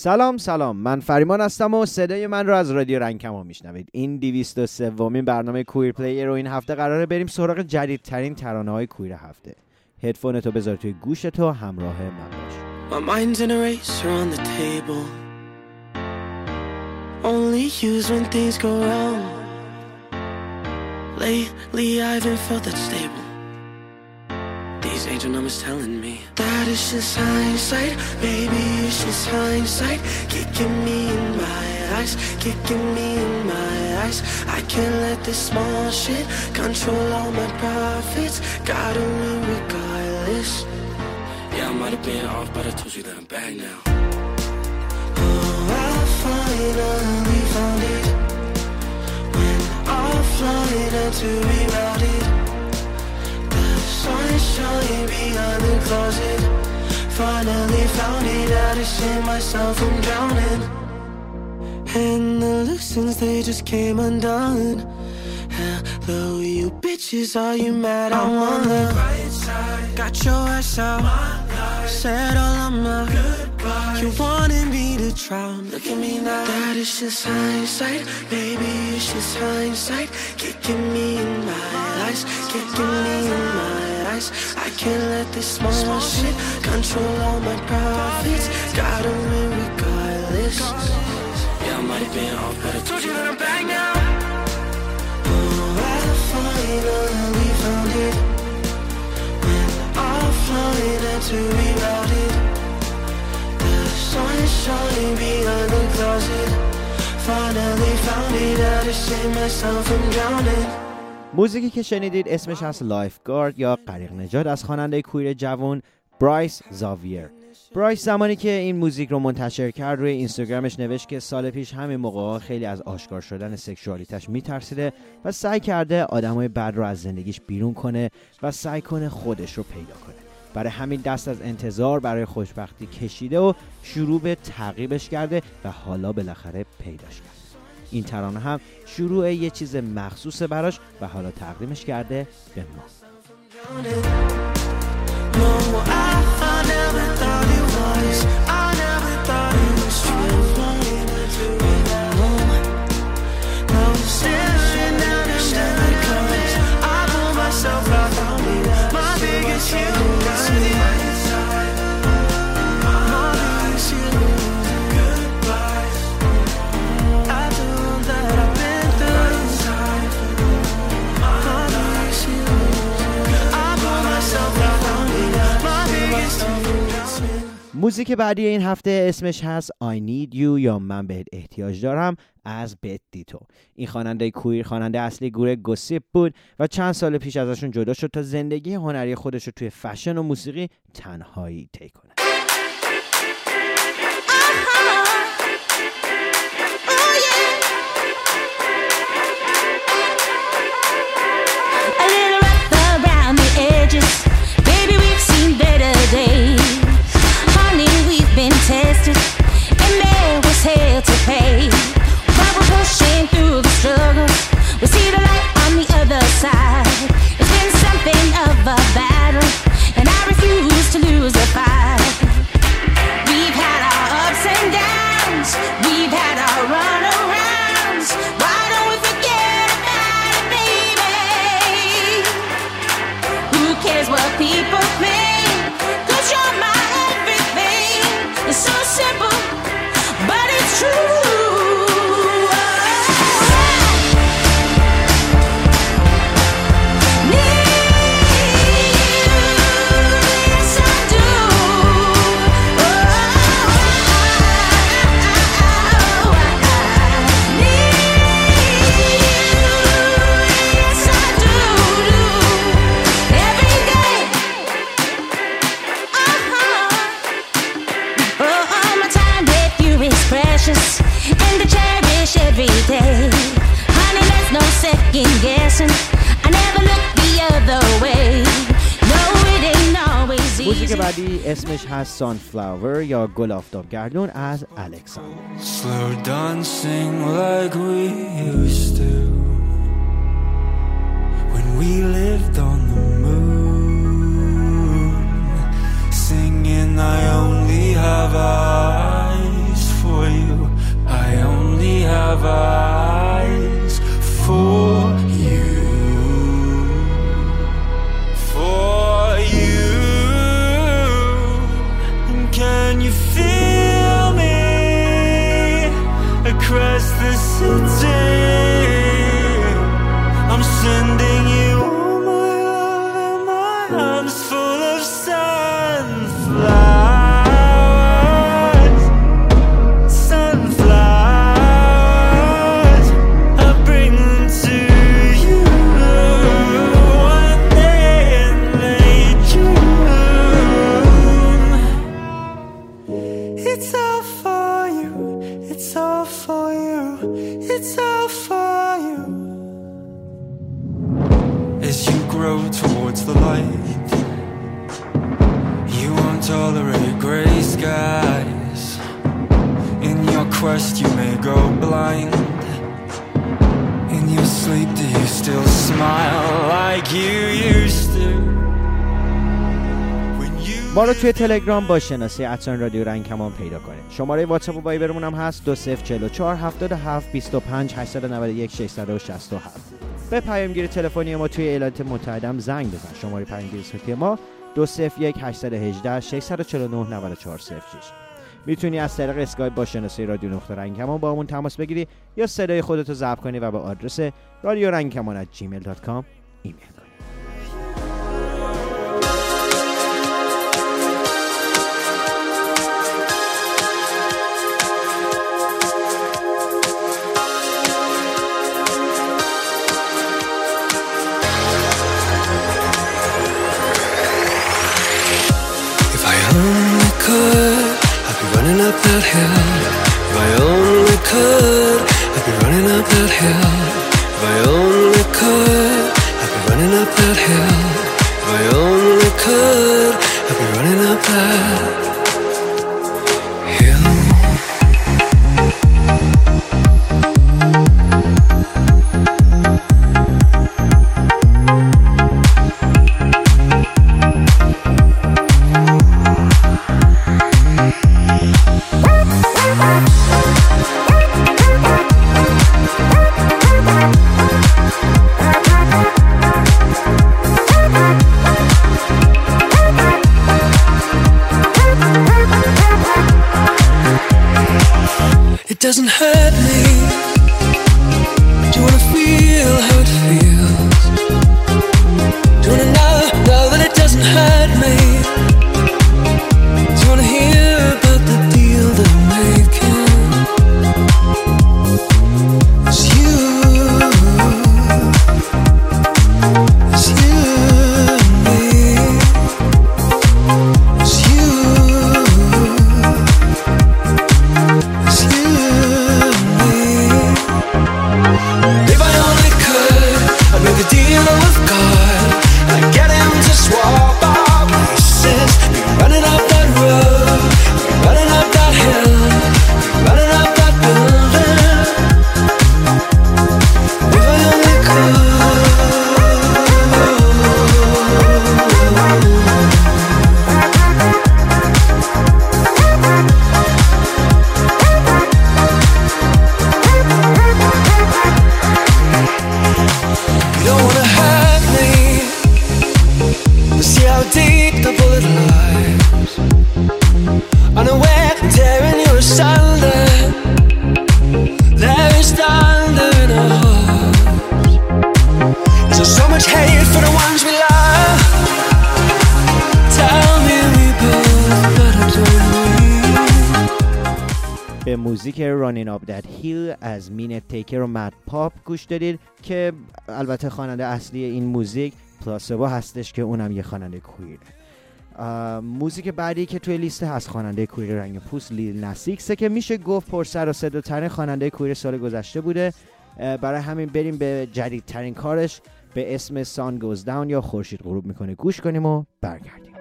سلام سلام. من فریمان هستم و صدای من رو از رادیو رنگکما میشنوید. این 203 سومین برنامه کویر پلیر رو این هفته قراره بریم سراغ جدیدترین ترانه های کویر هفته. هدفون تو بذار توی گوش تو همراه من باش. My mind's in a race around the table. Only use when things go wrong. Lately I haven't felt that stable These angel numbers telling me. That it's just hindsight. Baby, it's just hindsight. Kicking me in my eyes. Kicking me in my eyes. I can't let this small shit Control all my profits. Gotta win regardless. Yeah, I might have been off But I told you that I'm back now. Oh, I finally found it. When offline and to rerouted sunshine behind the closet Finally found it out to save myself from drowning. And the lessons they just came undone. Hello you bitches, are you mad? I'm on the right side Got your ass out. Said all I'm not. Goodbye. You wanted me to drown. Look at me now. That is just hindsight. Baby, it's just hindsight. Kicking me in my eyes. Kicking me in my eyes I can't let this small, shit Control all my profits. Gotta win regardless. Yeah, I might have been off But I told you that I'm back now. Oh, I finally found it. When offline had to reroute it. The sunshine behind the closet. Finally found it How to save myself from drowning موزیکی که شنیدید اسمش هست Lifeguard یا غریق نجات از خواننده queer جوان برایس زاویر. برایس زمانی که این موزیک رو منتشر کرد روی اینستاگرامش نوشت که سال پیش همین موقع خیلی از آشکار شدن sexuality ش میترسیده و سعی کرده آدمای بد رو از زندگیش بیرون کنه و سعی کنه خودش رو پیدا کنه. برای همین دست از انتظار برای خوشبختی کشیده و شروع به تعقیبش کرده و حالا بالاخره پیداش کرد این ترانه هم شروع یه چیز مخصوص براش و حالا تقدیمش کرده به ما. موزیک بعدی این هفته اسمش هست I Need You یا من بهت احتیاج دارم از بت دیتو این خواننده کویر خواننده اصلی گروه گوسیپ بود و چند سال پیش ازشون جدا شد تا زندگی هنری خودش رو توی فشن و موسیقی تنهایی طی کنه. موزیک بعدی اسمش هست Sunflower یا گل آفتاب گردون از الکساندر Slow dancing like we used to When we lived on the moon Singing I only have eyes have eyes for توی تلگرام با شناسه at sign رادیو رنگ کمان پیدا کنید. شماره واتساپ و وایبرمون هم هست 2044 77 25 891 667 به پیامگیر تلفنی ما توی ایالات متحده زنگ بزن. شماره پیامگیر صوتی ما 201 818 649 9406 می‌تونی از طریق اسکایپ با شناسه رادیو نقطه رنگ کمان باهامون تماس بگیری یا صدای خودتو ضبط کنی و به آدرس رادیو رنگ کمان ایمیل. That hill. If I only could, I'd be running up that hill. If I only could, I'd be running up that hill. If I only could, I'd be running up that. موزیک Running Up That Hill از مین تیکر و مد پاپ گوش دادید که البته خواننده اصلی این موزیک پلاسبو هستش که اونم یه خواننده queer. موزیک بعدی که توی لیست هست خواننده queer رنگین پوست Lil Nas X ه که میشه گفت پر سر و صدا ترین خواننده queer سال گذشته بوده. برای همین بریم به جدیدترین کارش. به اسم Sun Goes Down یا خورشید غروب می‌کنه. گوش کنیم و برگردیم.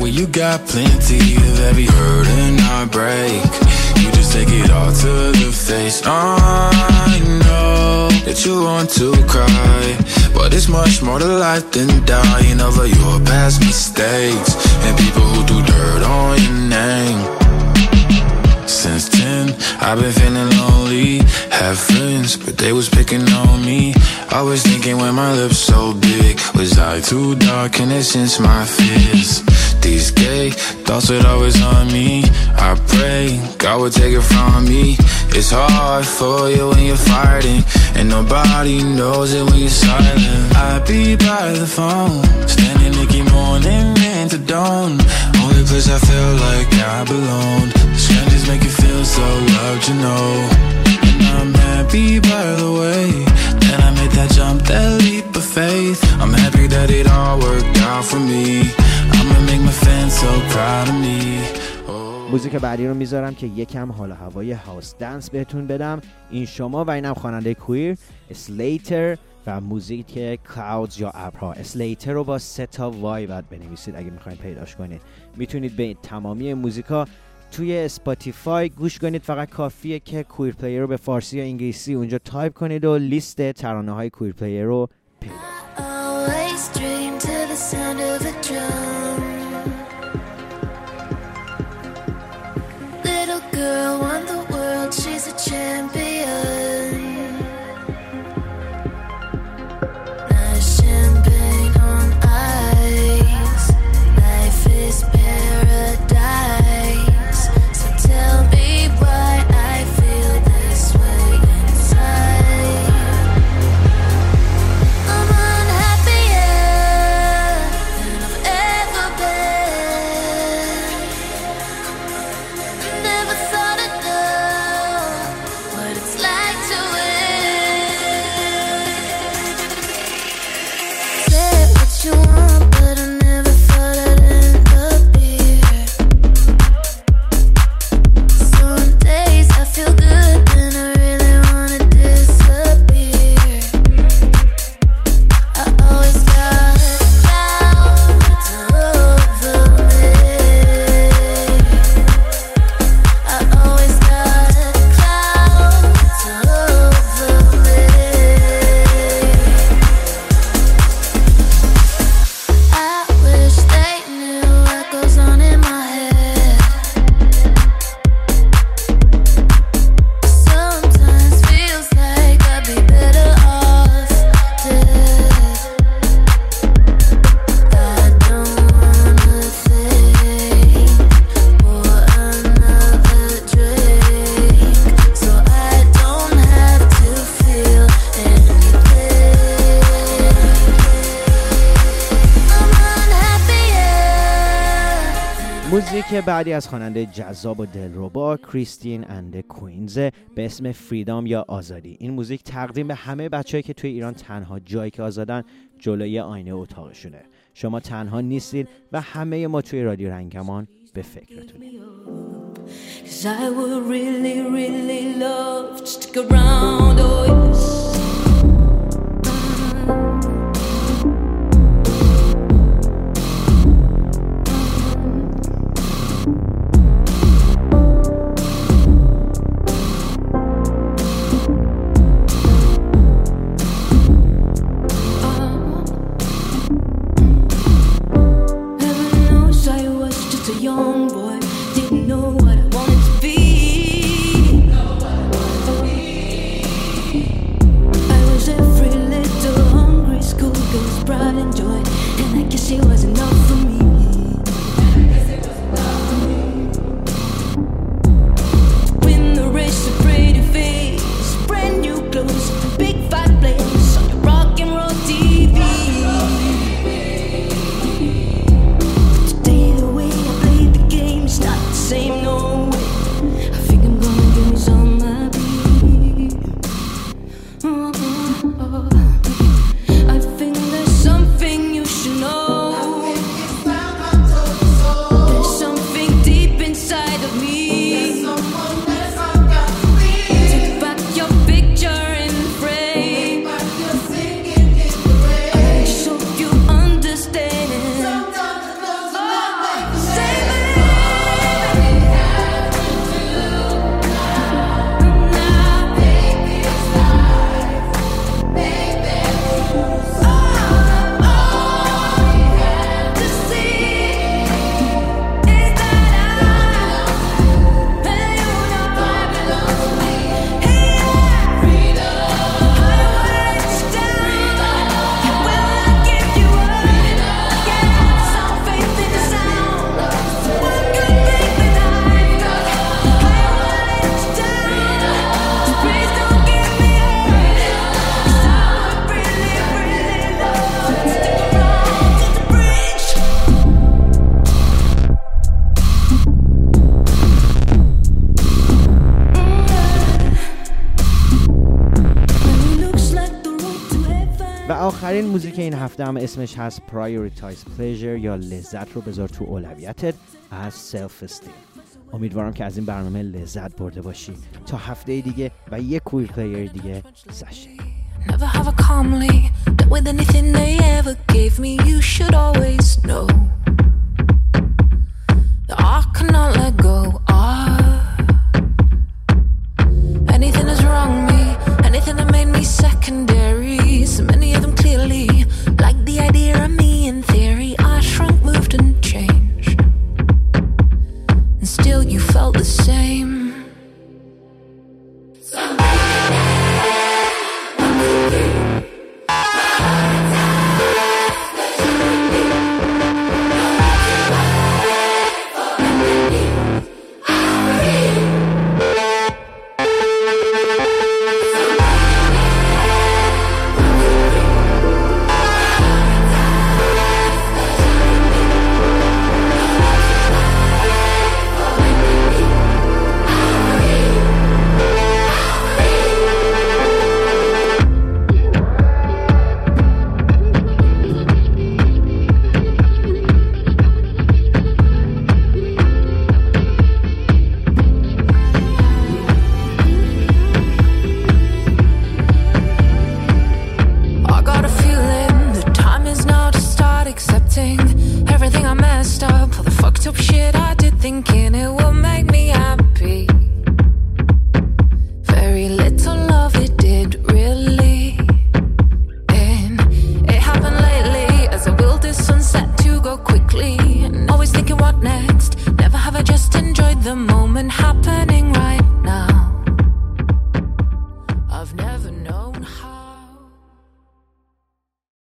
Where you got plenty of every hurt and heartbreak. You just take it all to the face. I know that you want to cry, but it's much more to life than dying over your past mistakes and people who do dirt on your name. Since 10, I've been feeling lonely. Have friends, but they was picking on me. I was thinking when my lips so big, was I too dark and it since my fears? These gay thoughts would always on me. I pray God would take it from me. It's hard for you when you're fighting, and nobody knows it when you're silent. I be by the phone, standing Nicky morning into dawn. Only place I feel like I belong. Strangers make you feel so loved, you know. And I'm happy by the way made that jump, that leap of faith. I'm happy that it all worked out for me. موزیک بعدی رو می‌ذارم که یکم حال هوای house dance بهتون بدم. این شما و اینم خواننده queer Slayyyter و موزیک Clouds یا ابرها. Slayyyter رو با سه تا Y باید بنویسید اگه می‌خواین پیداش کنید. می‌تونید به تمامی موزیکا توی اسپاتیفای گوش کنید فقط کافیه که Queer Player رو به فارسی یا انگلیسی اونجا تایپ کنید و لیست ترانه های Queer Player رو پیدا بعدی از خواننده جذاب و دلربا کریستین اند کوینز به اسم فریدام یا آزادی. این موزیک تقدیم به همه بچههایی که توی ایران تنها جایی که آزادن جلوی آینه اتاقشونه. شما تنها نیستید و همه ما توی رادیو رنگمان به فکرتونیم. این موزیک این هفته هم اسمش هست Prioritize Pleasure یا لذت رو بذار تو اولویتت از سلف استیم امیدوارم که از این برنامه لذت برده باشی تا هفته دیگه و یک کویل پلیر دیگه سشه Never have a calmly that with anything they ever gave me. You should always know.